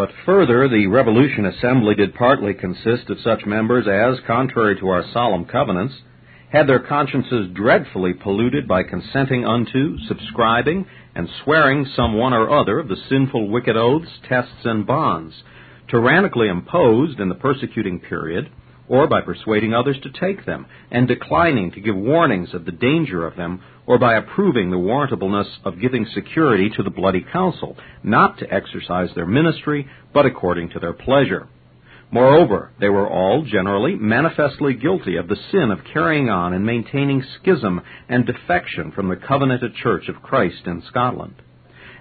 But further, the Revolution Assembly did partly consist of such members as, contrary to our solemn covenants, had their consciences dreadfully polluted by consenting unto, subscribing, and swearing some one or other of the sinful wicked oaths, tests, and bonds, tyrannically imposed in the persecuting period, or by persuading others to take them, and declining to give warnings of the danger of them, or by approving the warrantableness of giving security to the bloody council, not to exercise their ministry, but according to their pleasure. Moreover, they were all generally manifestly guilty of the sin of carrying on and maintaining schism and defection from the covenanted church of Christ in Scotland.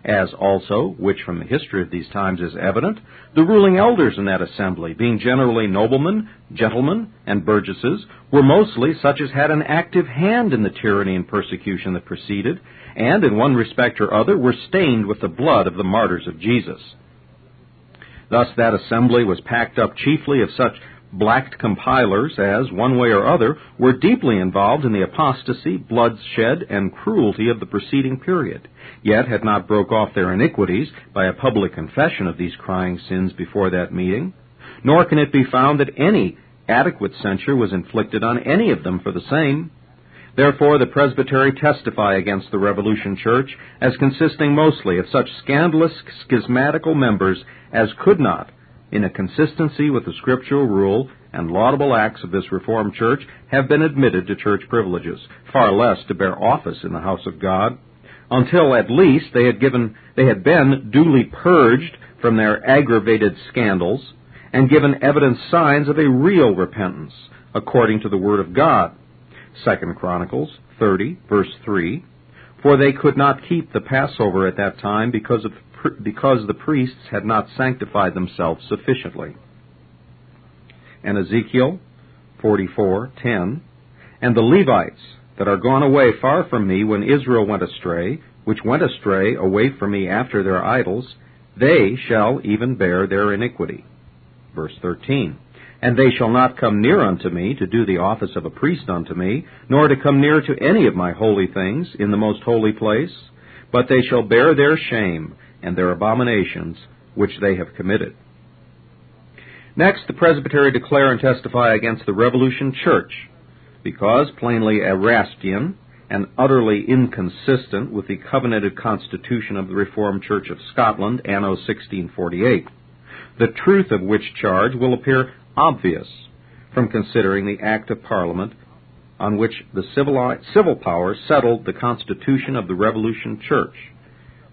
As also, which from the history of these times is evident, the ruling elders in that assembly, being generally noblemen, gentlemen, and burgesses, were mostly such as had an active hand in the tyranny and persecution that preceded, and in one respect or other were stained with the blood of the martyrs of Jesus. Thus, that assembly was packed up chiefly of such blacked compliers as, one way or other, were deeply involved in the apostasy, bloodshed, and cruelty of the preceding period, yet had not broke off their iniquities by a public confession of these crying sins before that meeting, nor can it be found that any adequate censure was inflicted on any of them for the same. Therefore, the presbytery testify against the Revolution Church as consisting mostly of such scandalous schismatical members as could not, in a consistency with the scriptural rule and laudable acts of this Reformed Church, have been admitted to church privileges, far less to bear office in the house of God, until at least they had given they had been duly purged from their aggravated scandals and given evident signs of a real repentance, according to the word of God. Second Chronicles 30, verse 3. For they could not keep the Passover at that time because of because the priests had not sanctified themselves sufficiently. And Ezekiel 44:10, and the Levites that are gone away far from me when Israel went astray, which went astray away from me after their idols, they shall even bear their iniquity. Verse 13. And they shall not come near unto me to do the office of a priest unto me, nor to come near to any of my holy things in the most holy place, but they shall bear their shame and their abominations which they have committed. Next, the presbytery declare and testify against the Revolution Church, because plainly Erastian and utterly inconsistent with the covenanted constitution of the Reformed Church of Scotland, anno 1648, the truth of which charge will appear obvious from considering the Act of Parliament on which the civil, civil power settled the constitution of the Revolution Church,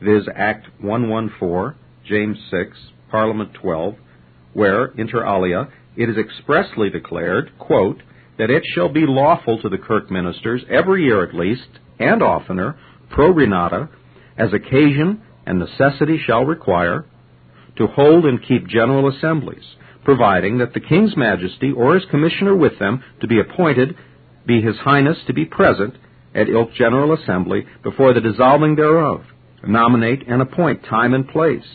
viz. Act 114, James 6, Parliament 12, where, inter alia, it is expressly declared, quote, that it shall be lawful to the kirk ministers every year at least, and oftener, pro re nata, as occasion and necessity shall require, to hold and keep general assemblies, providing that the King's Majesty or his commissioner with them to be appointed be his highness to be present at ilk general assembly before the dissolving thereof, nominate and appoint time and place,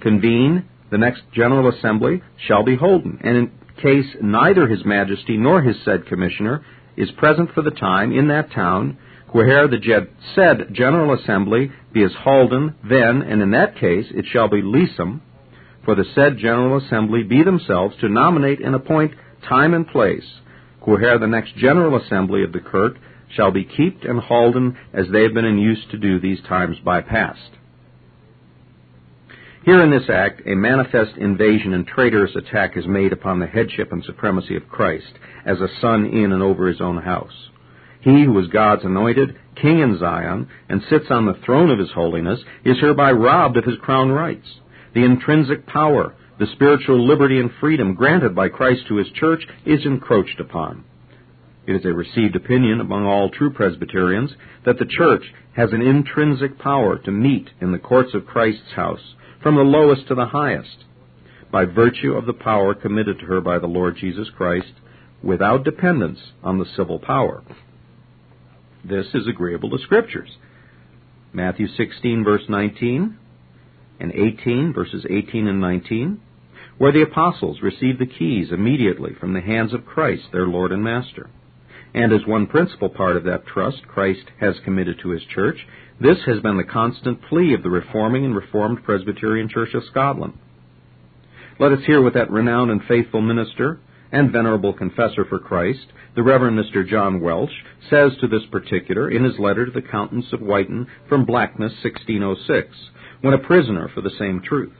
convene the next general assembly shall be holden, and in case neither his majesty nor his said commissioner is present for the time in that town, where the said general assembly be as holden, then, and in that case it shall be leasum, for the said general assembly be themselves to nominate and appoint time and place, where the next general assembly of the kirk shall be kept and holden as they have been in use to do these times by past. Here in this act, a manifest invasion and traitorous attack is made upon the headship and supremacy of Christ as a son in and over his own house. He who is God's anointed king in Zion and sits on the throne of his holiness is hereby robbed of his crown rights. The intrinsic power, the spiritual liberty and freedom granted by Christ to his church is encroached upon. It is a received opinion among all true Presbyterians that the church has an intrinsic power to meet in the courts of Christ's house, from the lowest to the highest, by virtue of the power committed to her by the Lord Jesus Christ, without dependence on the civil power. This is agreeable to Scriptures. Matthew 16, verse 19, and 18, verses 18 and 19, where the apostles received the keys immediately from the hands of Christ, their Lord and Master. And as one principal part of that trust Christ has committed to his church, this has been the constant plea of the reforming and reformed Presbyterian Church of Scotland. Let us hear what that renowned and faithful minister and venerable confessor for Christ, the Reverend Mr. John Welch, says to this particular in his letter to the Countess of Wyton from Blackness, 1606, when a prisoner for the same truth.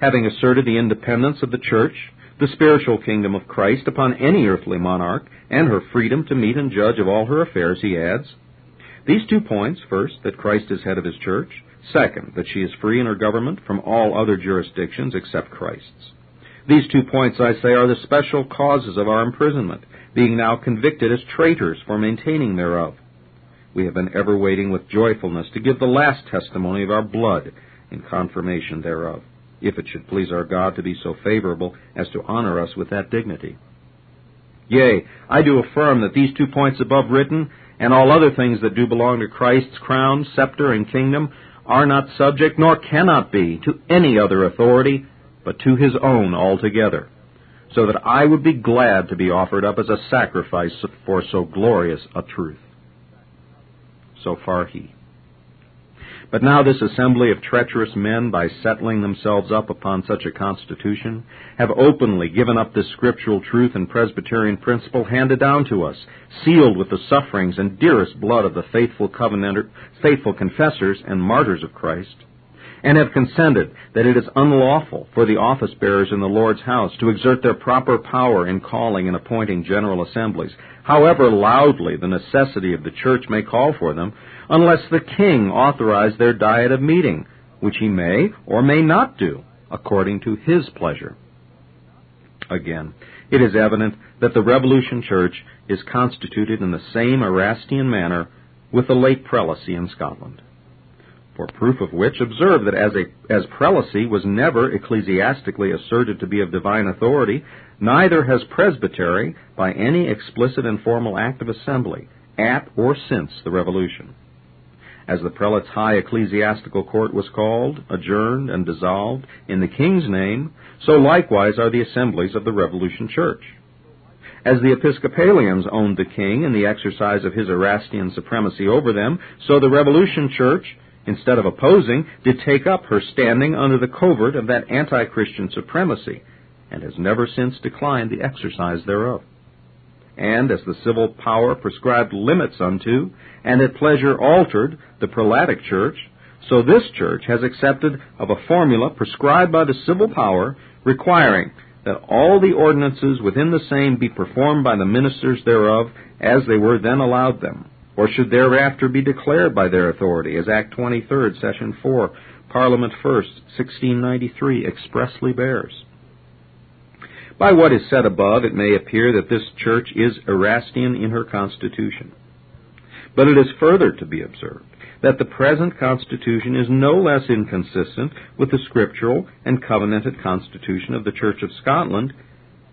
Having asserted the independence of the Church, the spiritual kingdom of Christ upon any earthly monarch, and her freedom to meet and judge of all her affairs, he adds, These two points, first, that Christ is head of his church, second, that she is free in her government from all other jurisdictions except Christ's. These two points, I say, are the special causes of our imprisonment, being now convicted as traitors for maintaining thereof. We have been ever waiting with joyfulness to give the last testimony of our blood in confirmation thereof if it should please our God to be so favorable as to honor us with that dignity. Yea, I do affirm that these two points above written, and all other things that do belong to Christ's crown, scepter, and kingdom, are not subject, nor cannot be, to any other authority, but to his own altogether, so that I would be glad to be offered up as a sacrifice for so glorious a truth. So far he. But now this assembly of treacherous men, by settling themselves up upon such a constitution, have openly given up this scriptural truth and Presbyterian principle handed down to us, sealed with the sufferings and dearest blood of the faithful covenanter, faithful confessors and martyrs of Christ, and have consented that it is unlawful for the office bearers in the Lord's house to exert their proper power in calling and appointing general assemblies, however loudly the necessity of the church may call for them, unless the king authorize their diet of meeting, which he may or may not do, according to his pleasure. Again, it is evident that the Revolution Church is constituted in the same Erastian manner with the late prelacy in Scotland. For proof of which, observe that as, a, as prelacy was never ecclesiastically asserted to be of divine authority, neither has presbytery by any explicit and formal act of assembly, at or since the Revolution as the prelate's high ecclesiastical court was called, adjourned, and dissolved in the king's name, so likewise are the assemblies of the Revolution Church. As the Episcopalians owned the king in the exercise of his Erastian supremacy over them, so the Revolution Church, instead of opposing, did take up her standing under the covert of that anti Christian supremacy, and has never since declined the exercise thereof and as the civil power prescribed limits unto, and at pleasure altered the prelatic church, so this church has accepted of a formula prescribed by the civil power, requiring that all the ordinances within the same be performed by the ministers thereof as they were then allowed them, or should thereafter be declared by their authority, as Act 23, Session 4, Parliament 1st, 1693 expressly bears. By what is said above, it may appear that this church is Erastian in her constitution. But it is further to be observed that the present constitution is no less inconsistent with the scriptural and covenanted constitution of the Church of Scotland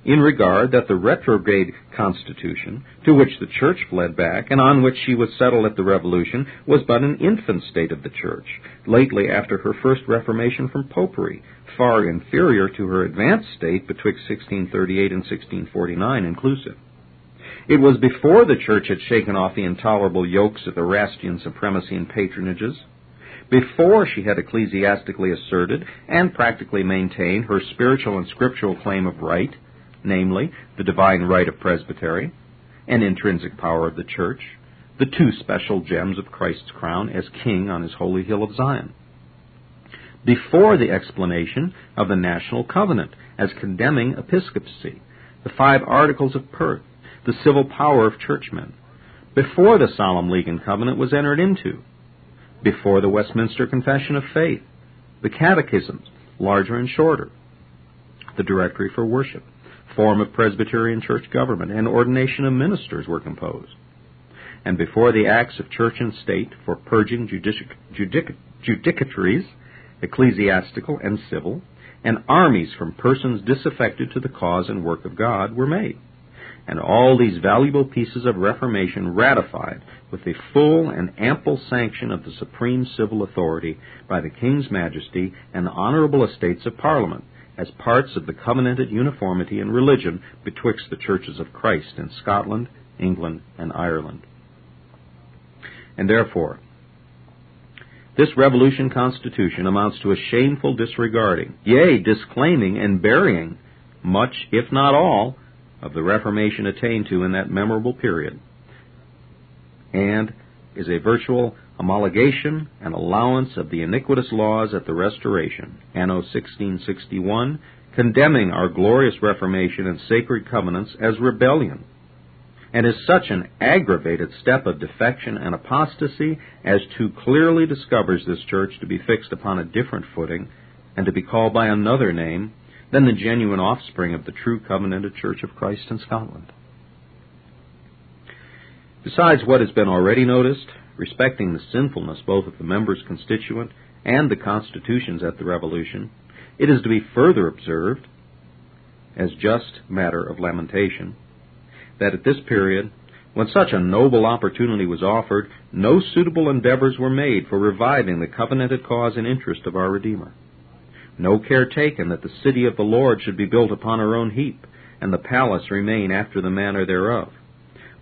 in regard that the retrograde constitution, to which the church fled back, and on which she was settled at the Revolution, was but an infant state of the church, lately after her first reformation from popery, far inferior to her advanced state betwixt 1638 and 1649 inclusive. It was before the church had shaken off the intolerable yokes of Erastian supremacy and patronages, before she had ecclesiastically asserted and practically maintained her spiritual and scriptural claim of right, namely, the divine right of presbytery and intrinsic power of the church, the two special gems of Christ's crown as king on his holy hill of Zion. Before the explanation of the national covenant as condemning episcopacy, the five articles of Perth, the civil power of churchmen, before the solemn league and covenant was entered into, before the Westminster Confession of Faith, the catechisms, larger and shorter, the directory for worship, form of Presbyterian church government and ordination of ministers were composed. And before the acts of church and state for purging judici- judic- judicatories, ecclesiastical and civil, and armies from persons disaffected to the cause and work of God were made. And all these valuable pieces of reformation ratified with the full and ample sanction of the supreme civil authority by the King's Majesty and the honorable estates of Parliament, as parts of the covenanted uniformity in religion betwixt the churches of Christ in Scotland, England, and Ireland. And therefore, This Revolution Constitution amounts to a shameful disregarding, yea, disclaiming and burying much, if not all, of the Reformation attained to in that memorable period, and is a virtual homologation and allowance of the iniquitous laws at the Restoration, Anno 1661, condemning our glorious Reformation and sacred covenants as rebellion, and is such an aggravated step of defection and apostasy as too clearly discovers this church to be fixed upon a different footing and to be called by another name than the genuine offspring of the true covenanted Church of Christ in Scotland. Besides what has been already noticed, respecting the sinfulness both of the members constituent and the constitutions at the Revolution, it is to be further observed, as just matter of lamentation, that at this period, when such a noble opportunity was offered, no suitable endeavors were made for reviving the covenanted cause and interest of our Redeemer. No care taken that the city of the Lord should be built upon her own heap, and the palace remain after the manner thereof.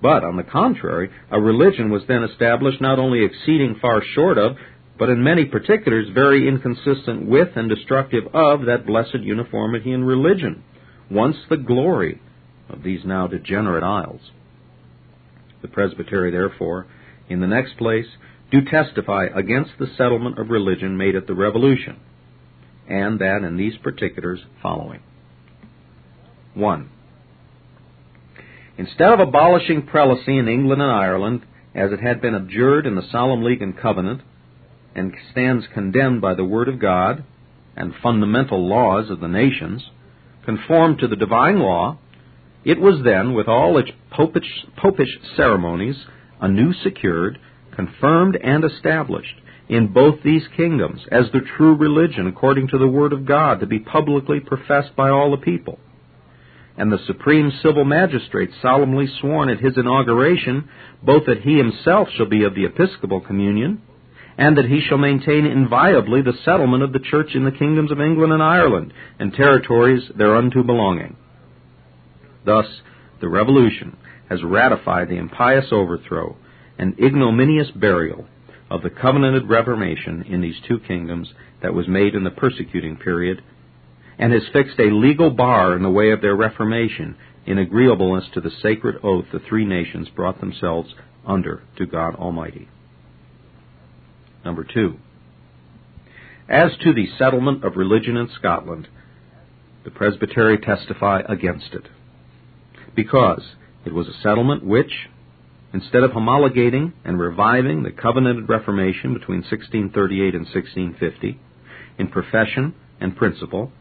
But, on the contrary, a religion was then established not only exceeding far short of, but in many particulars very inconsistent with and destructive of that blessed uniformity in religion, once the glory of these now degenerate isles. The presbytery, therefore, in the next place, do testify against the settlement of religion made at the Revolution, and that in these particulars following. 1. Instead of abolishing prelacy in England and Ireland, as it had been abjured in the Solemn League and Covenant, and stands condemned by the Word of God and fundamental laws of the nations, conformed to the divine law, it was then, with all its popish, popish ceremonies, anew secured, confirmed, and established in both these kingdoms as the true religion according to the Word of God to be publicly professed by all the people. And the supreme civil magistrate solemnly sworn at his inauguration both that he himself shall be of the episcopal communion, and that he shall maintain inviolably the settlement of the church in the kingdoms of England and Ireland, and territories thereunto belonging. Thus, the Revolution has ratified the impious overthrow and ignominious burial of the covenanted Reformation in these two kingdoms that was made in the persecuting period, and has fixed a legal bar in the way of their reformation in agreeableness to the sacred oath the three nations brought themselves under to God Almighty. Number two. As to the settlement of religion in Scotland, the Presbytery testify against it because it was a settlement which, instead of homologating and reviving the covenanted Reformation between 1638 and 1650 in profession and principle,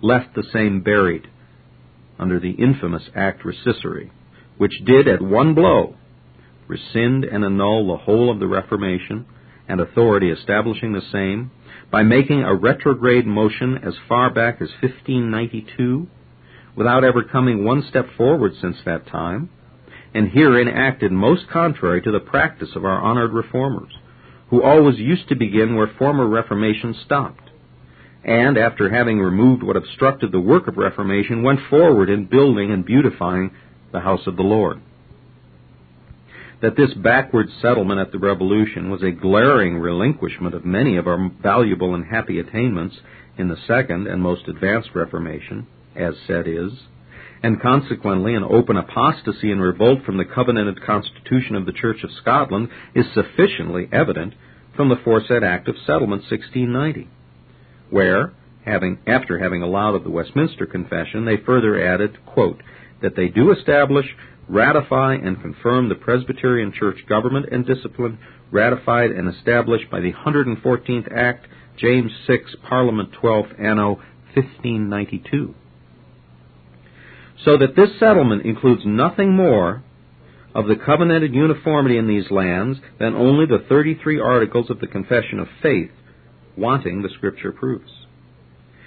left the same buried under the infamous Act Rescissory, which did at one blow rescind and annul the whole of the Reformation and authority establishing the same by making a retrograde motion as far back as 1592 without ever coming one step forward since that time, and herein acted most contrary to the practice of our honored reformers, who always used to begin where former Reformation stopped, and after having removed what obstructed the work of Reformation, went forward in building and beautifying the house of the Lord. That this backward settlement at the Revolution was a glaring relinquishment of many of our valuable and happy attainments in the second and most advanced Reformation as said is, and consequently an open apostasy and revolt from the covenanted constitution of the Church of Scotland is sufficiently evident from the foresaid Act of Settlement 1690, where, having, after having allowed of the Westminster Confession, they further added, quote, that they do establish, ratify, and confirm the Presbyterian Church government and discipline ratified and established by the 114th Act, James 6, Parliament 12, Anno 1592 so that this settlement includes nothing more of the covenanted uniformity in these lands than only the 33 articles of the Confession of Faith, wanting the Scripture proofs.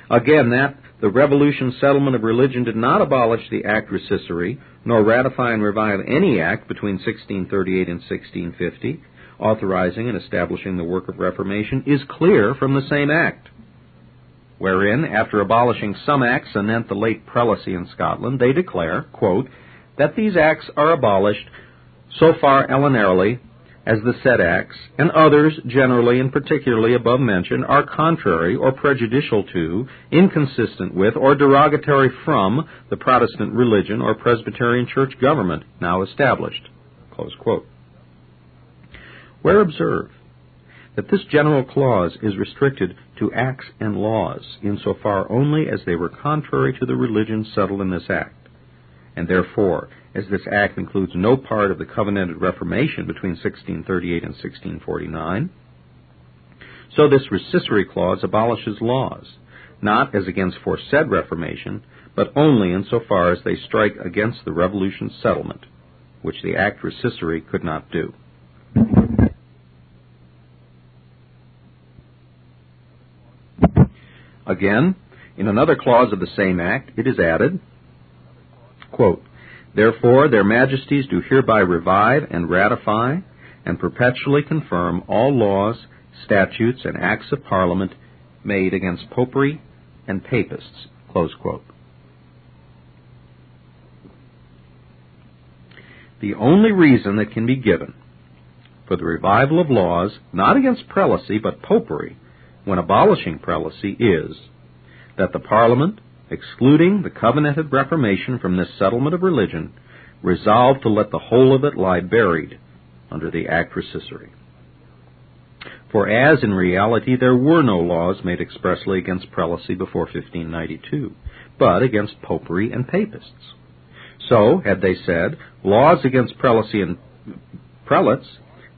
Again, that the Revolution settlement of religion did not abolish the Act Rescissory, nor ratify and revive any act between 1638 and 1650, authorizing and establishing the work of Reformation, is clear from the same act wherein, after abolishing some acts anent the late prelacy in Scotland, they declare, quote, that these acts are abolished so far allenarly as the said acts, and others generally and particularly above mentioned, are contrary or prejudicial to, inconsistent with, or derogatory from the Protestant religion or Presbyterian church government now established. Where observe that this general clause is restricted to acts and laws insofar only as they were contrary to the religion settled in this act, and therefore as this act includes no part of the covenanted Reformation between 1638 and 1649. So this rescissory clause abolishes laws, not as against foresaid Reformation, but only insofar as they strike against the Revolution settlement, which the act rescissory could not do. Again, in another clause of the same act, it is added, quote, Therefore, their majesties do hereby revive and ratify and perpetually confirm all laws, statutes, and acts of Parliament made against popery and papists. The only reason that can be given for the revival of laws, not against prelacy, but popery, when abolishing prelacy, is that the Parliament, excluding the covenanted Reformation from this settlement of religion, resolved to let the whole of it lie buried under the Act Rescissory. For as in reality there were no laws made expressly against prelacy before 1592, but against popery and papists. So, had they said, laws against prelacy and prelates,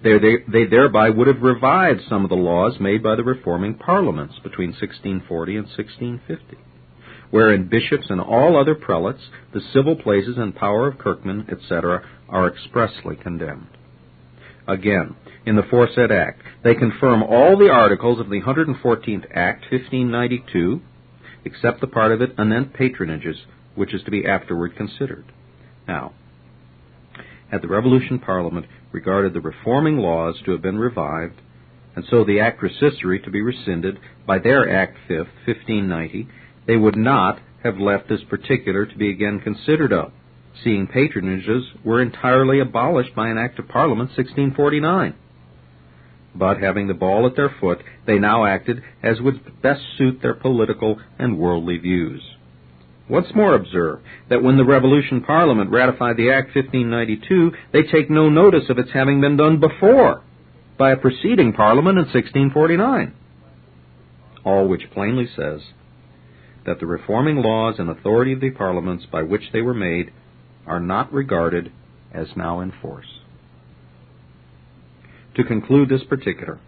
they, they, they, thereby would have revived some of the laws made by the reforming parliaments between 1640 and 1650 wherein bishops and all other prelates, the civil places and power of kirkmen, etc., are expressly condemned. Again, in the foresaid act, they confirm all the articles of the 114th Act, 1592, except the part of it anent patronages, which is to be afterward considered. Now, had the Revolution Parliament regarded the reforming laws to have been revived, and so the Act Rescissory to be rescinded by their Act 5th, 1590, they would not have left this particular to be again considered of, seeing patronages were entirely abolished by an Act of Parliament 1649. But having the ball at their foot, they now acted as would best suit their political and worldly views. Once more observe that when the Revolution Parliament ratified the Act 1592, they take no notice of its having been done before by a preceding Parliament in 1649. All which plainly says that the reforming laws and authority of the parliaments by which they were made are not regarded as now in force. To conclude this particular,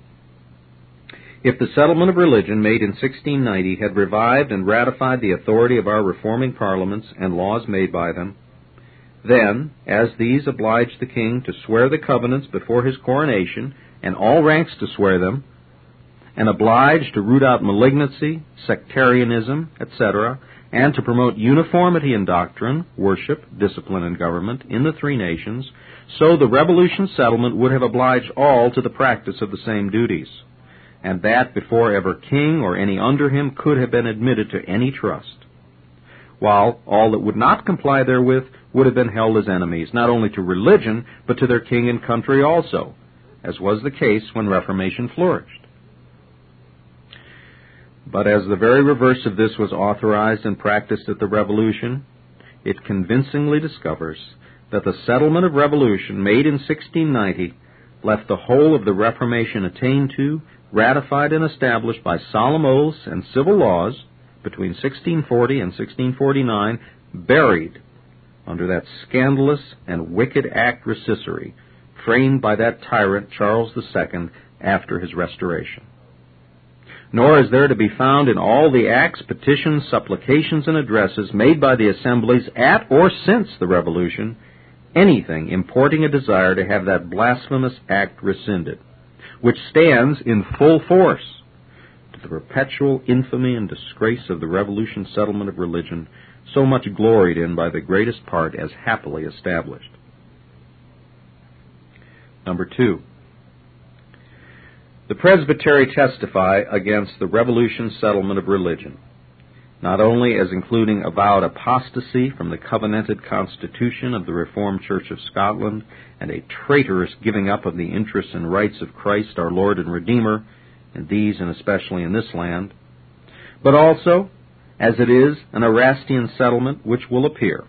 if the settlement of religion made in 1690 had revived and ratified the authority of our reforming parliaments and laws made by them, then, as these obliged the king to swear the covenants before his coronation, and all ranks to swear them, and obliged to root out malignancy, sectarianism, etc., and to promote uniformity in doctrine, worship, discipline, and government in the three nations, so the revolution settlement would have obliged all to the practice of the same duties, and that before ever king or any under him could have been admitted to any trust, while all that would not comply therewith would have been held as enemies, not only to religion, but to their king and country also, as was the case when Reformation flourished. But as the very reverse of this was authorized and practiced at the Revolution, it convincingly discovers that the settlement of revolution made in 1690 left the whole of the Reformation attained to, ratified, and established by solemn oaths and civil laws between 1640 and 1649 buried under that scandalous and wicked act rescissory framed by that tyrant Charles II after his restoration nor is there to be found in all the acts, petitions, supplications, and addresses made by the assemblies at or since the Revolution anything importing a desire to have that blasphemous act rescinded, which stands in full force to the perpetual infamy and disgrace of the Revolution settlement of religion, so much gloried in by the greatest part as happily established. Number two, the Presbytery testify against the Revolution settlement of religion. not only as including avowed apostasy from the covenanted constitution of the Reformed Church of Scotland and a traitorous giving up of the interests and rights of Christ our Lord and Redeemer in these and especially in this land, but also as it is an Erastian settlement which will appear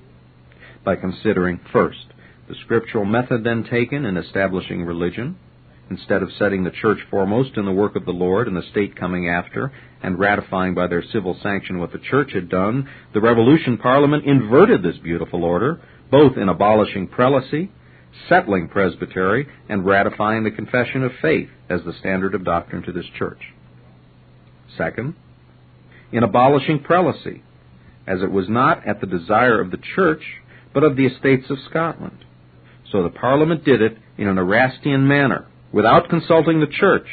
by considering first the scriptural method then taken in establishing religion, instead of setting the church foremost in the work of the Lord and the state coming after, and ratifying by their civil sanction what the church had done, the Revolution Parliament inverted this beautiful order, both in abolishing prelacy, settling presbytery, and ratifying the confession of faith as the standard of doctrine to this church. Second, in abolishing prelacy, as it was not at the desire of the church, but of the estates of Scotland. So the Parliament did it in an Erastian manner, without consulting the church,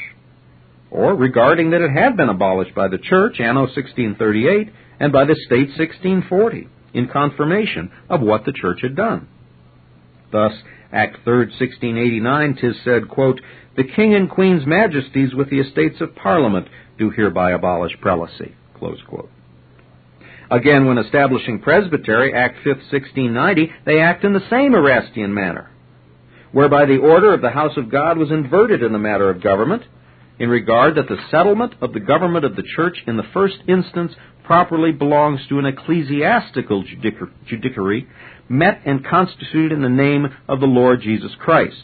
or regarding that it had been abolished by the church anno 1638 and by the state 1640, in confirmation of what the church had done. Thus, Act 3rd, 1689, tis said, quote, The King and Queen's Majesties with the Estates of Parliament do hereby abolish prelacy. Again, when establishing presbytery, Act 5th, 1690, they act in the same Erastian manner, whereby the order of the house of God was inverted in the matter of government, in regard that the settlement of the government of the church in the first instance properly belongs to an ecclesiastical judiciary met and constituted in the name of the Lord Jesus Christ.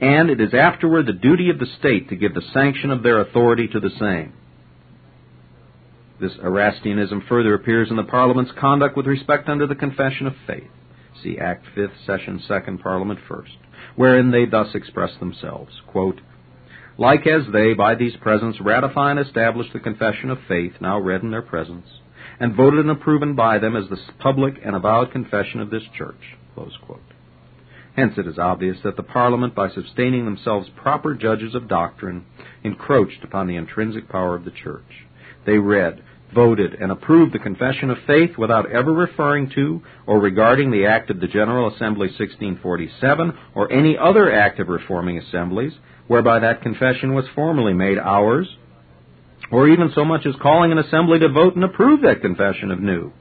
And it is afterward the duty of the state to give the sanction of their authority to the same. This Erastianism further appears in the Parliament's conduct with respect unto the Confession of Faith. See Act 5th, Session 2nd, Parliament 1st, wherein they thus express themselves, quote, like as they by these presents ratify and establish the confession of faith now read in their presence, and voted and approved by them as the public and avowed confession of this church. Hence it is obvious that the Parliament, by sustaining themselves proper judges of doctrine, encroached upon the intrinsic power of the church. They read, voted, and approved the confession of faith without ever referring to or regarding the Act of the General Assembly 1647 or any other act of reforming assemblies whereby that confession was formally made ours, or even so much as calling an assembly to vote and approve that confession of new.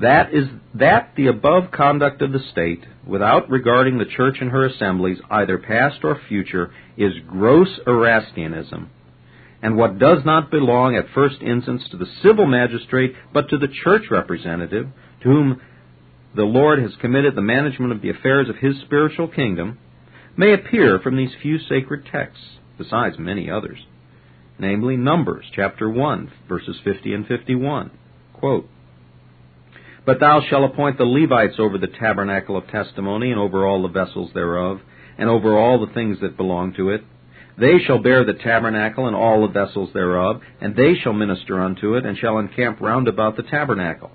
That is that the above conduct of the state, without regarding the church and her assemblies, either past or future, is gross Erastianism, and what does not belong at first instance to the civil magistrate, but to the church representative, to whom the Lord has committed the management of the affairs of his spiritual kingdom, may appear from these few sacred texts, besides many others, namely Numbers chapter 1, verses 50 and 51. Quote, but thou shalt appoint the Levites over the tabernacle of testimony, and over all the vessels thereof, and over all the things that belong to it. They shall bear the tabernacle and all the vessels thereof, and they shall minister unto it, and shall encamp round about the tabernacle.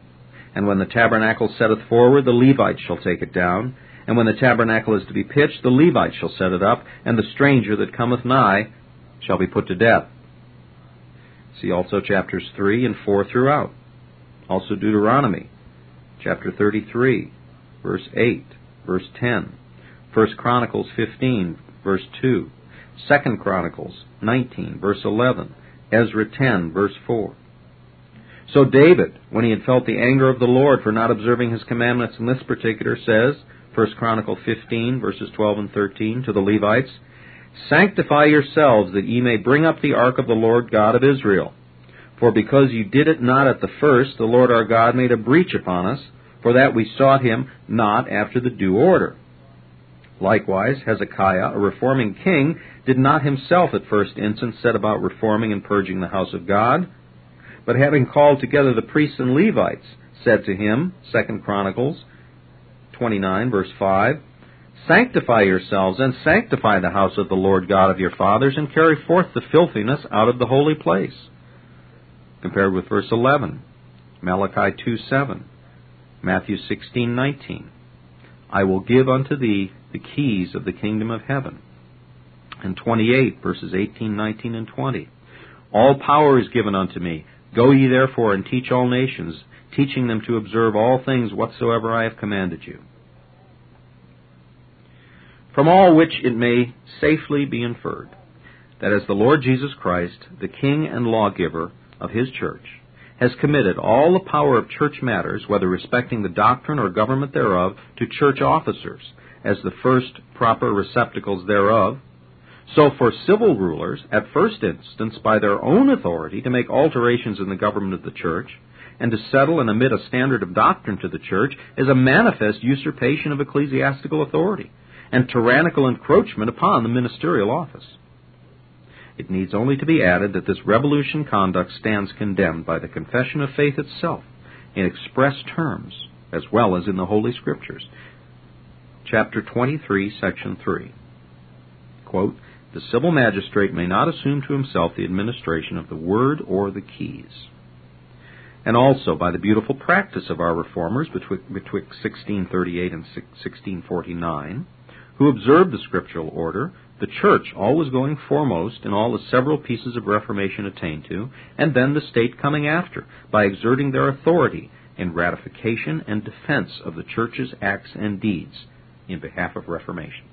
And when the tabernacle setteth forward, the Levites shall take it down, and when the tabernacle is to be pitched, the Levites shall set it up, and the stranger that cometh nigh shall be put to death. See also chapters 3 and 4 throughout. Also Deuteronomy, chapter 33, verse 8, verse 10. 1 Chronicles 15, verse 2. 2 Chronicles 19, verse 11. Ezra 10, verse 4. So David, when he had felt the anger of the Lord for not observing his commandments in this particular, says, 1 Chronicle 15, verses 12 and 13, to the Levites, Sanctify yourselves, that ye may bring up the ark of the Lord God of Israel. For because you did it not at the first, the Lord our God made a breach upon us, for that we sought him not after the due order. Likewise, Hezekiah, a reforming king, did not himself at first instance set about reforming and purging the house of God, but having called together the priests and Levites, said to him, 2 Chronicles 29, verse 5, Sanctify yourselves and sanctify the house of the Lord God of your fathers, and carry forth the filthiness out of the holy place. Compared with verse 11, Malachi 2, 7, Matthew 16, 19. I will give unto thee the keys of the kingdom of heaven. And 28, verses 18, 19, and 20. All power is given unto me. Go ye therefore and teach all nations, teaching them to observe all things whatsoever I have commanded you. From all which it may safely be inferred that as the Lord Jesus Christ, the King and lawgiver of his church, has committed all the power of church matters, whether respecting the doctrine or government thereof, to church officers, as the first proper receptacles thereof. So for civil rulers, at first instance, by their own authority, to make alterations in the government of the church, and to settle and emit a standard of doctrine to the church, is a manifest usurpation of ecclesiastical authority, and tyrannical encroachment upon the ministerial office. It needs only to be added that this revolution conduct stands condemned by the confession of faith itself in express terms, as well as in the Holy Scriptures. Chapter 23, Section 3. Quote, the civil magistrate may not assume to himself the administration of the word or the keys. And also by the beautiful practice of our reformers betwixt 1638 and 1649, who observed the scriptural order, the church always going foremost in all the several pieces of reformation attained to, and then the state coming after, by exerting their authority in ratification and defense of the church's acts and deeds in behalf of reformation.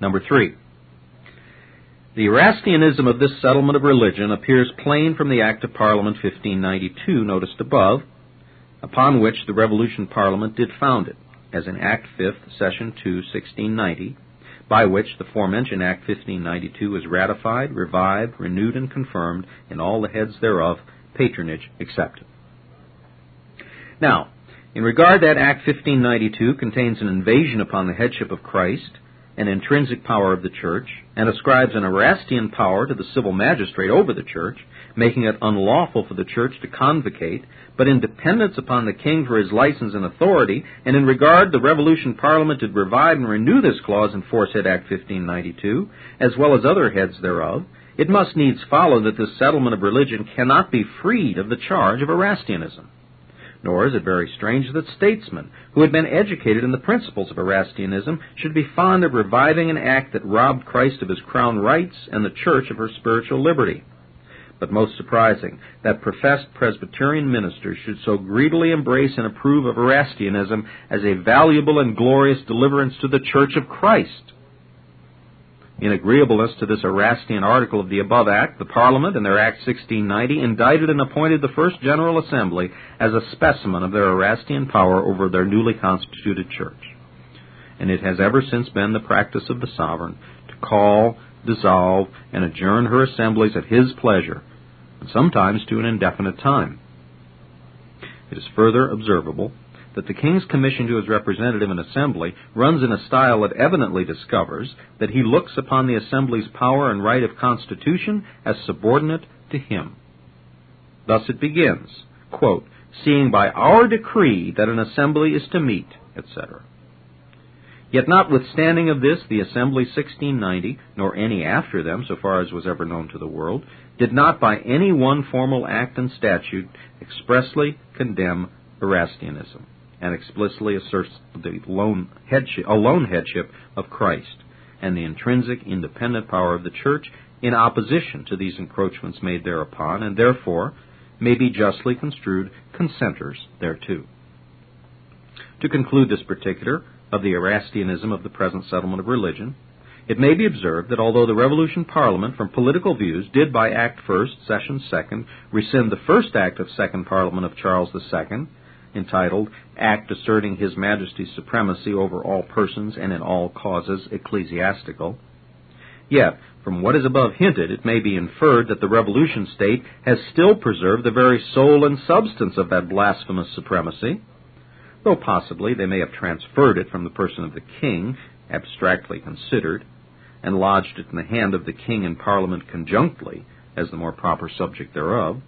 Number three. The Erastianism of this settlement of religion appears plain from the Act of Parliament 1592 noticed above, upon which the Revolution Parliament did found it as in Act 5th, Session 2, 1690, by which the forementioned Act 1592 is ratified, revived, renewed, and confirmed in all the heads thereof, patronage excepted. Now, in regard that Act 1592 contains an invasion upon the headship of Christ, an intrinsic power of the church, and ascribes an Erastian power to the civil magistrate over the church, making it unlawful for the church to convocate, but in dependence upon the king for his license and authority, and in regard the Revolution Parliament did revive and renew this clause in foresaid Act 1592, as well as other heads thereof, it must needs follow that this settlement of religion cannot be freed of the charge of Erastianism. Nor is it very strange that statesmen, who had been educated in the principles of Erastianism, should be fond of reviving an act that robbed Christ of his crown rights and the Church of her spiritual liberty but most surprising, that professed Presbyterian ministers should so greedily embrace and approve of Erastianism as a valuable and glorious deliverance to the Church of Christ. In agreeableness to this Erastian article of the above Act, the Parliament, in their Act 1690, indicted and appointed the First General Assembly as a specimen of their Erastian power over their newly constituted church. And it has ever since been the practice of the sovereign to call, dissolve, and adjourn her assemblies at his pleasure and sometimes to an indefinite time. It is further observable that the king's commission to his representative in assembly runs in a style that evidently discovers that he looks upon the assembly's power and right of constitution as subordinate to him. Thus it begins, quote, seeing by our decree that an assembly is to meet, etc. Yet notwithstanding of this, the Assembly 1690, nor any after them, so far as was ever known to the world, did not by any one formal act and statute expressly condemn Erastianism and explicitly asserts the lone headship, alone headship of Christ and the intrinsic independent power of the Church in opposition to these encroachments made thereupon, and therefore may be justly construed consenters thereto. To conclude this particular, of the Erastianism of the present settlement of religion, it may be observed that although the Revolution Parliament, from political views, did by Act 1st, Session 2nd, rescind the first Act of Second Parliament of Charles II, entitled Act Asserting His Majesty's Supremacy over All Persons and in All Causes Ecclesiastical, yet, from what is above hinted, it may be inferred that the Revolution State has still preserved the very soul and substance of that blasphemous supremacy, though possibly they may have transferred it from the person of the king, abstractly considered, and lodged it in the hand of the king and parliament conjunctly, as the more proper subject thereof.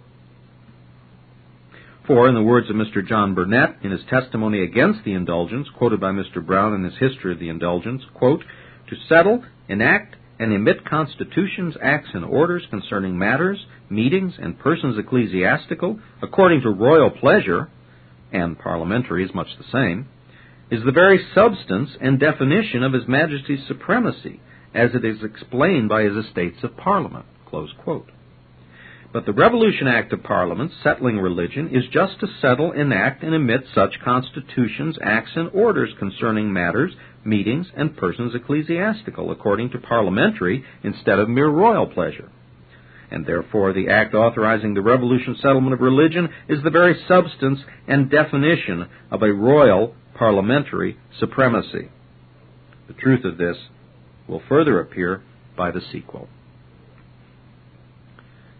For, in the words of Mr. John Burnet, in his testimony against the indulgence, quoted by Mr. Brown in his history of the indulgence, quote, to settle, enact, and emit constitutions, acts, and orders concerning matters, meetings, and persons ecclesiastical, according to royal pleasure, and parliamentary is much the same, is the very substance and definition of His Majesty's supremacy, as it is explained by his estates of Parliament. But the Revolution Act of Parliament settling religion is just to settle, enact, and emit such constitutions, acts, and orders concerning matters, meetings, and persons ecclesiastical, according to parliamentary instead of mere royal pleasure. and therefore the act authorizing the revolution settlement of religion is the very substance and definition of a royal parliamentary supremacy. The truth of this will further appear by the sequel.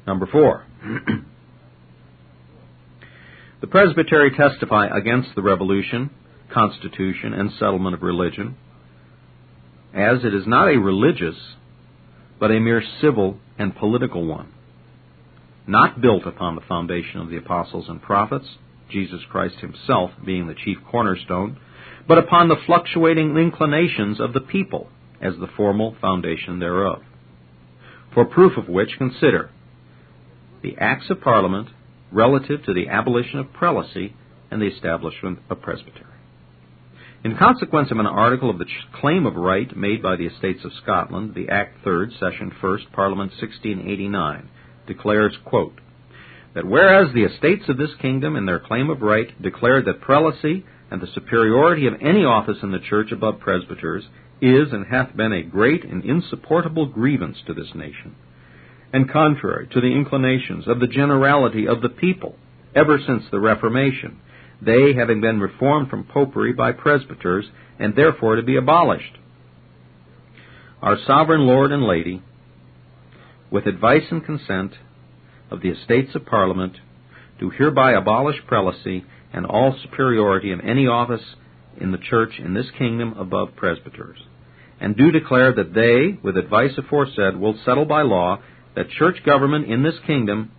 Number four. the presbytery testify against the revolution, constitution, and settlement of religion, as it is not a religious, but a mere civil and political one, not built upon the foundation of the apostles and prophets, Jesus Christ himself being the chief cornerstone, but upon the fluctuating inclinations of the people as the formal foundation thereof. For proof of which, consider the Acts of Parliament relative to the abolition of prelacy and the establishment of presbytery. In consequence of an article of the claim of right made by the Estates of Scotland, the Act 3rd, Session 1st, Parliament 1689, declares, quote, that whereas the estates of this kingdom in their claim of right declared that prelacy and the superiority of any office in the church above presbyters is and hath been a great and insupportable grievance to this nation, and contrary to the inclinations of the generality of the people ever since the Reformation, they having been reformed from popery by presbyters, and therefore to be abolished. Our sovereign Lord and Lady, with advice and consent of the Estates of Parliament, do hereby abolish prelacy and all superiority of any office in the church in this kingdom above presbyters, and do declare that they, with advice aforesaid, will settle by law that church government in this kingdom,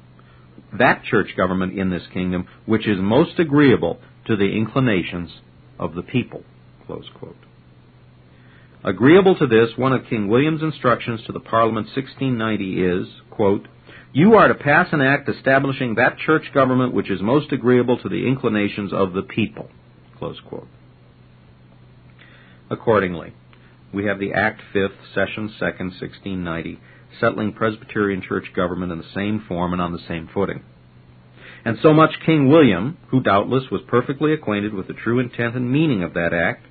that church government in this kingdom, which is most agreeable to the inclinations of the people. Agreeable to this, one of King William's instructions to the Parliament 1690 is, quote, You are to pass an act establishing that church government which is most agreeable to the inclinations of the people. Close quote. Accordingly, we have the Act 5th, Session 2nd, 1690, settling Presbyterian church government in the same form and on the same footing. And so much King William, who doubtless was perfectly acquainted with the true intent and meaning of that act,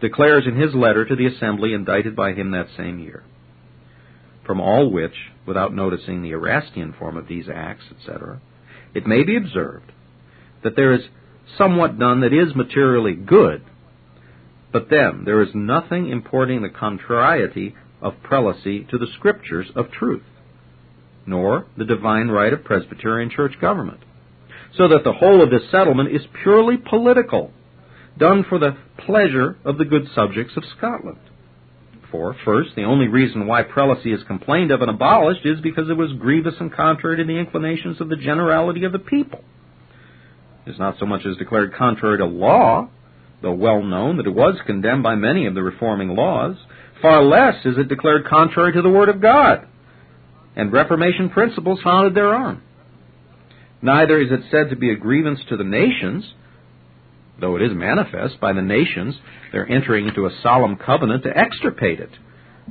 declares in his letter to the Assembly indicted by him that same year. From all which, without noticing the Erastian form of these acts, etc., it may be observed that there is somewhat done that is materially good, but then there is nothing importing the contrariety of prelacy to the scriptures of truth, nor the divine right of Presbyterian church government. So that the whole of this settlement is purely political, done for the pleasure of the good subjects of Scotland. For, first, the only reason why prelacy is complained of and abolished is because it was grievous and contrary to the inclinations of the generality of the people. It is not so much as declared contrary to law, though well known that it was condemned by many of the reforming laws, Far less is it declared contrary to the Word of God and Reformation principles founded thereon. Neither is it said to be a grievance to the nations, though it is manifest by the nations their entering into a solemn covenant to extirpate it,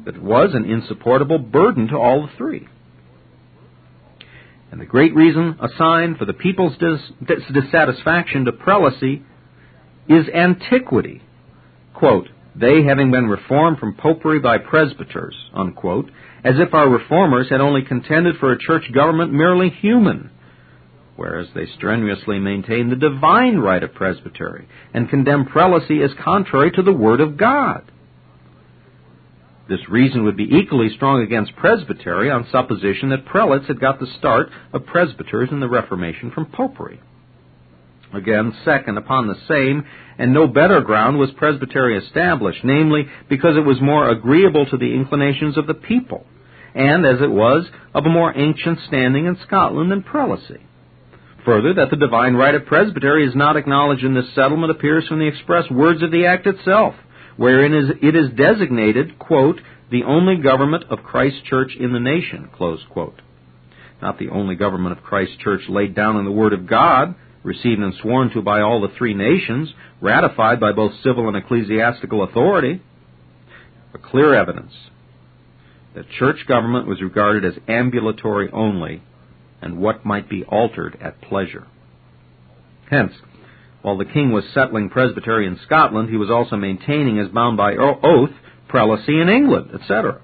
that was an insupportable burden to all the three. And the great reason assigned for the people's dis- dissatisfaction to prelacy is antiquity. Quote, they having been reformed from popery by presbyters, unquote, as if our reformers had only contended for a church government merely human, whereas they strenuously maintain the divine right of presbytery and condemn prelacy as contrary to the Word of God. This reason would be equally strong against presbytery on supposition that prelates had got the start of presbyters in the Reformation from popery. Again, second, upon the same and no better ground was presbytery established, namely, because it was more agreeable to the inclinations of the people, and as it was of a more ancient standing in Scotland than prelacy. Further, that the divine right of presbytery is not acknowledged in this settlement appears from the express words of the act itself, wherein it is designated, quote, the only government of Christ Church in the nation, close quote. Not the only government of Christ Church laid down in the Word of God, received and sworn to by all the three nations, ratified by both civil and ecclesiastical authority, a clear evidence that church government was regarded as ambulatory only and what might be altered at pleasure. Hence, while the king was settling presbytery in Scotland, he was also maintaining as bound by oath prelacy in England, etc.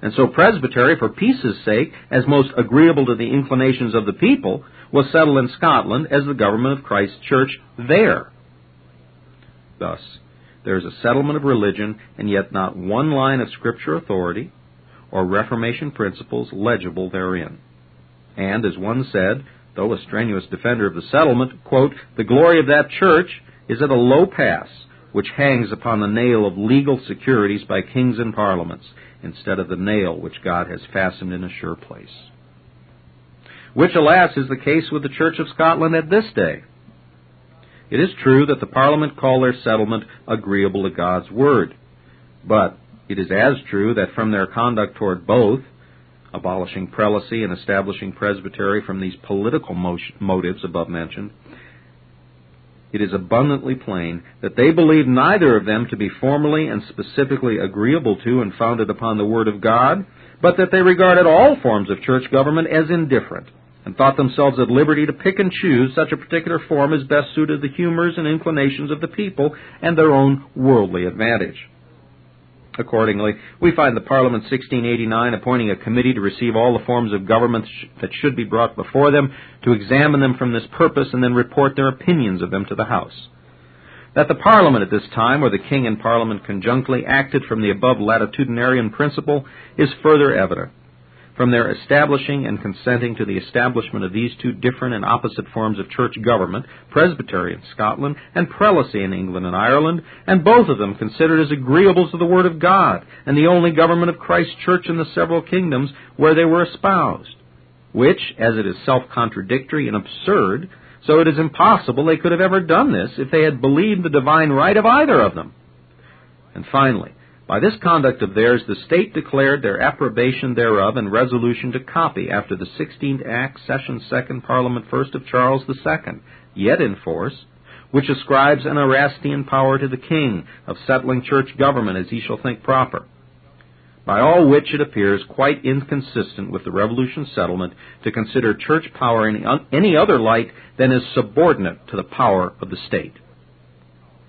and so presbytery, for peace's sake, as most agreeable to the inclinations of the people, was settled in Scotland as the government of Christ's church there. Thus, there is a settlement of religion, and yet not one line of Scripture authority or Reformation principles legible therein. And, as one said, though a strenuous defender of the settlement, quote, the glory of that church is at a low pass, which hangs upon the nail of legal securities by kings and parliaments, instead of the nail which God has fastened in a sure place. Which, alas, is the case with the Church of Scotland at this day. It is true that the Parliament call their settlement agreeable to God's Word, but it is as true that from their conduct toward both, abolishing prelacy and establishing presbytery from these political motives above mentioned, it is abundantly plain that they believe neither of them to be formally and specifically agreeable to and founded upon the Word of God, but that they regarded all forms of church government as indifferent, and thought themselves at liberty to pick and choose such a particular form as best suited the humors and inclinations of the people and their own worldly advantage. Accordingly, we find the Parliament 1689 appointing a committee to receive all the forms of government sh- that should be brought before them, to examine them from this purpose, and then report their opinions of them to the House. That the Parliament at this time, or the King and Parliament conjunctly, acted from the above latitudinarian principle is further evident from their establishing and consenting to the establishment of these two different and opposite forms of church government, presbytery in Scotland and prelacy in England and Ireland, and both of them considered as agreeable to the Word of God and the only government of Christ's church in the several kingdoms where they were espoused, which, as it is self-contradictory and absurd, so it is impossible they could have ever done this if they had believed the divine right of either of them. And finally, by this conduct of theirs, the state declared their approbation thereof and resolution to copy after the 16th Act, Session 2nd, Parliament 1st of Charles II, yet in force, which ascribes an Erastian power to the king of settling church government as he shall think proper. By all which it appears quite inconsistent with the Revolution settlement to consider church power in any other light than as subordinate to the power of the state.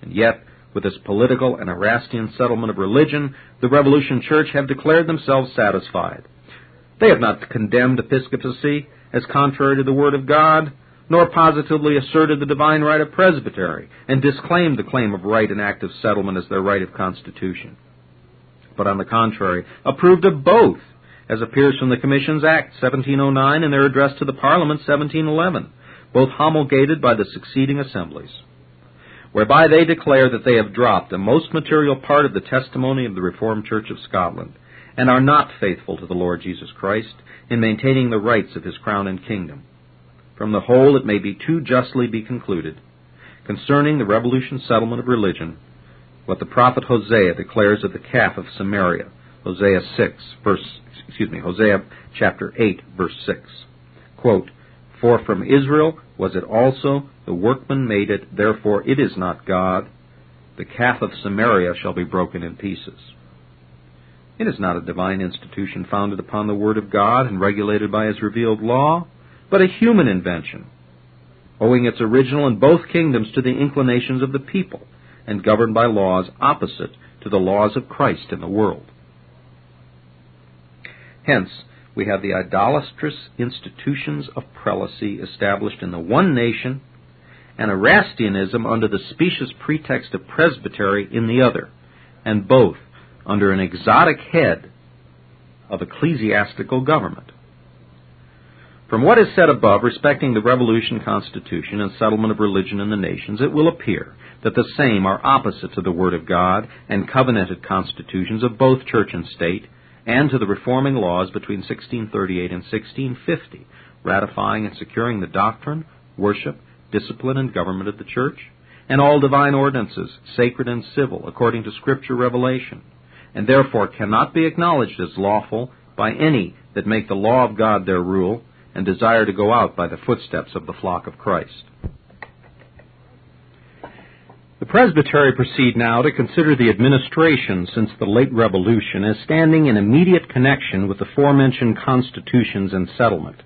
And yet, with this political and Erastian settlement of religion, the Revolution Church have declared themselves satisfied. They have not condemned episcopacy as contrary to the Word of God, nor positively asserted the divine right of presbytery, and disclaimed the claim of right and active settlement as their right of constitution. But on the contrary, approved of both, as appears from the Commissions Act 1709 and their address to the Parliament 1711, both promulgated by the succeeding assemblies whereby they declare that they have dropped a most material part of the testimony of the Reformed Church of Scotland, and are not faithful to the Lord Jesus Christ in maintaining the rights of his crown and kingdom. From the whole it may be too justly be concluded, concerning the revolution settlement of religion, what the prophet Hosea declares of the calf of Samaria, Hosea 6, verse, excuse me, Hosea chapter 8, verse 6. Quote, For from Israel was it also the workman made it, therefore it is not God. The calf of Samaria shall be broken in pieces. It is not a divine institution founded upon the Word of God and regulated by His revealed law, but a human invention, owing its original in both kingdoms to the inclinations of the people, and governed by laws opposite to the laws of Christ in the world. Hence, we have the idolatrous institutions of prelacy established in the one nation and Erastianism under the specious pretext of presbytery in the other, and both under an exotic head of ecclesiastical government. From what is said above respecting the Revolution Constitution and settlement of religion in the nations, it will appear that the same are opposite to the Word of God and covenanted constitutions of both church and state, and to the reforming laws between 1638 and 1650, ratifying and securing the doctrine, worship, discipline, and government of the church, and all divine ordinances, sacred and civil, according to Scripture revelation, and therefore cannot be acknowledged as lawful by any that make the law of God their rule and desire to go out by the footsteps of the flock of Christ. The presbytery proceed now to consider the administration since the late Revolution as standing in immediate connection with the forementioned constitutions and settlement.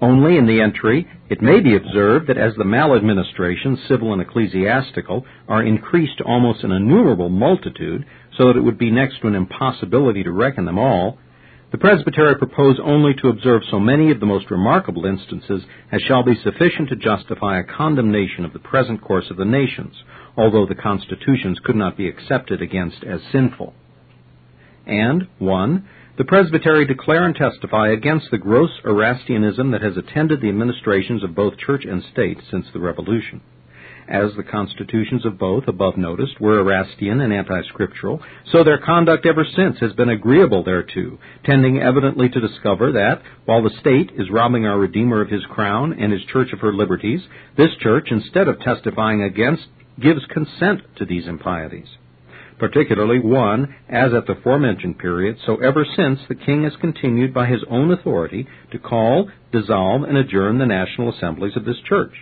Only in the entry it may be observed that as the maladministrations, civil and ecclesiastical, are increased to almost an innumerable multitude, so that it would be next to an impossibility to reckon them all, the presbytery propose only to observe so many of the most remarkable instances as shall be sufficient to justify a condemnation of the present course of the nations, although the constitutions could not be accepted against as sinful. And, 1. The presbytery declare and testify against the gross Erastianism that has attended the administrations of both church and state since the Revolution. As the constitutions of both, above noticed, were Erastian and anti-scriptural, so their conduct ever since has been agreeable thereto, tending evidently to discover that, while the state is robbing our Redeemer of his crown and his church of her liberties, this church, instead of testifying against, gives consent to these impieties particularly one, as at the forementioned period, so ever since the king has continued by his own authority to call, dissolve, and adjourn the national assemblies of this church.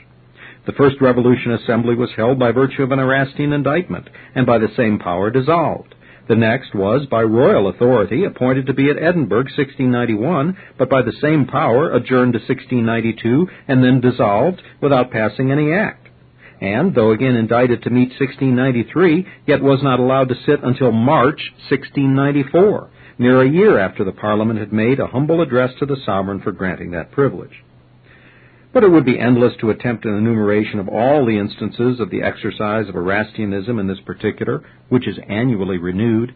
The first Revolution Assembly was held by virtue of an Erastian indictment, and by the same power dissolved. The next was, by royal authority, appointed to be at Edinburgh 1691, but by the same power adjourned to 1692, and then dissolved without passing any act and, though again indicted to meet 1693, yet was not allowed to sit until March 1694, near a year after the Parliament had made a humble address to the sovereign for granting that privilege. But it would be endless to attempt an enumeration of all the instances of the exercise of Erastianism in this particular, which is annually renewed.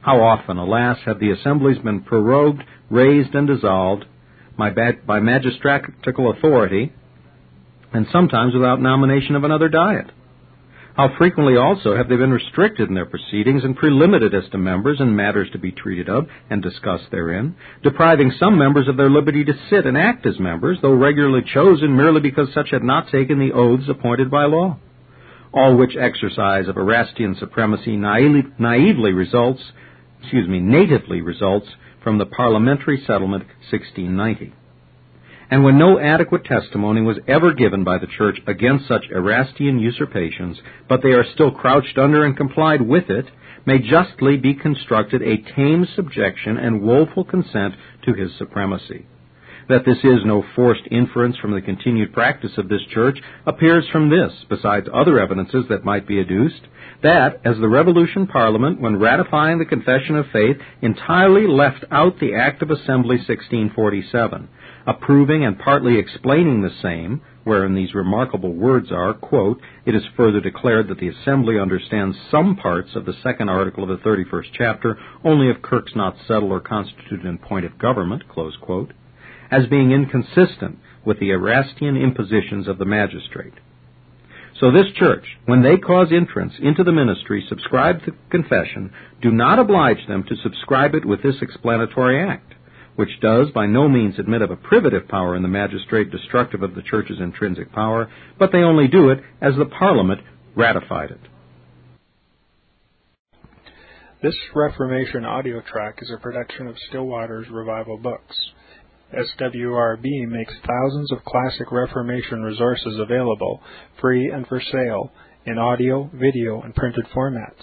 How often, alas, have the assemblies been prorogued, raised, and dissolved by, magistratical authority, and sometimes without nomination of another diet. How frequently also have they been restricted in their proceedings and prelimited as to members and matters to be treated of and discussed therein, depriving some members of their liberty to sit and act as members, though regularly chosen merely because such had not taken the oaths appointed by law. All which exercise of Erastian supremacy naively, naively results, excuse me, natively results from the parliamentary settlement 1690 and when no adequate testimony was ever given by the Church against such Erastian usurpations, but they are still crouched under and complied with it, may justly be constructed a tame subjection and woeful consent to his supremacy. That this is no forced inference from the continued practice of this church appears from this, besides other evidences that might be adduced, that, as the Revolution Parliament, when ratifying the Confession of Faith, entirely left out the Act of Assembly 1647, approving and partly explaining the same, wherein these remarkable words are, quote, It is further declared that the Assembly understands some parts of the second article of the 31st chapter, only if Kirks not settled or constituted in point of government, close quote, as being inconsistent with the Erastian impositions of the magistrate. So this church, when they cause entrance into the ministry, subscribe the confession, do not oblige them to subscribe it with this explanatory act which does by no means admit of a privative power in the magistrate destructive of the church's intrinsic power, but they only do it as the Parliament ratified it. This Reformation audio track is a production of Still Waters Revival Books. SWRB makes thousands of classic Reformation resources available, free and for sale, in audio, video, and printed formats.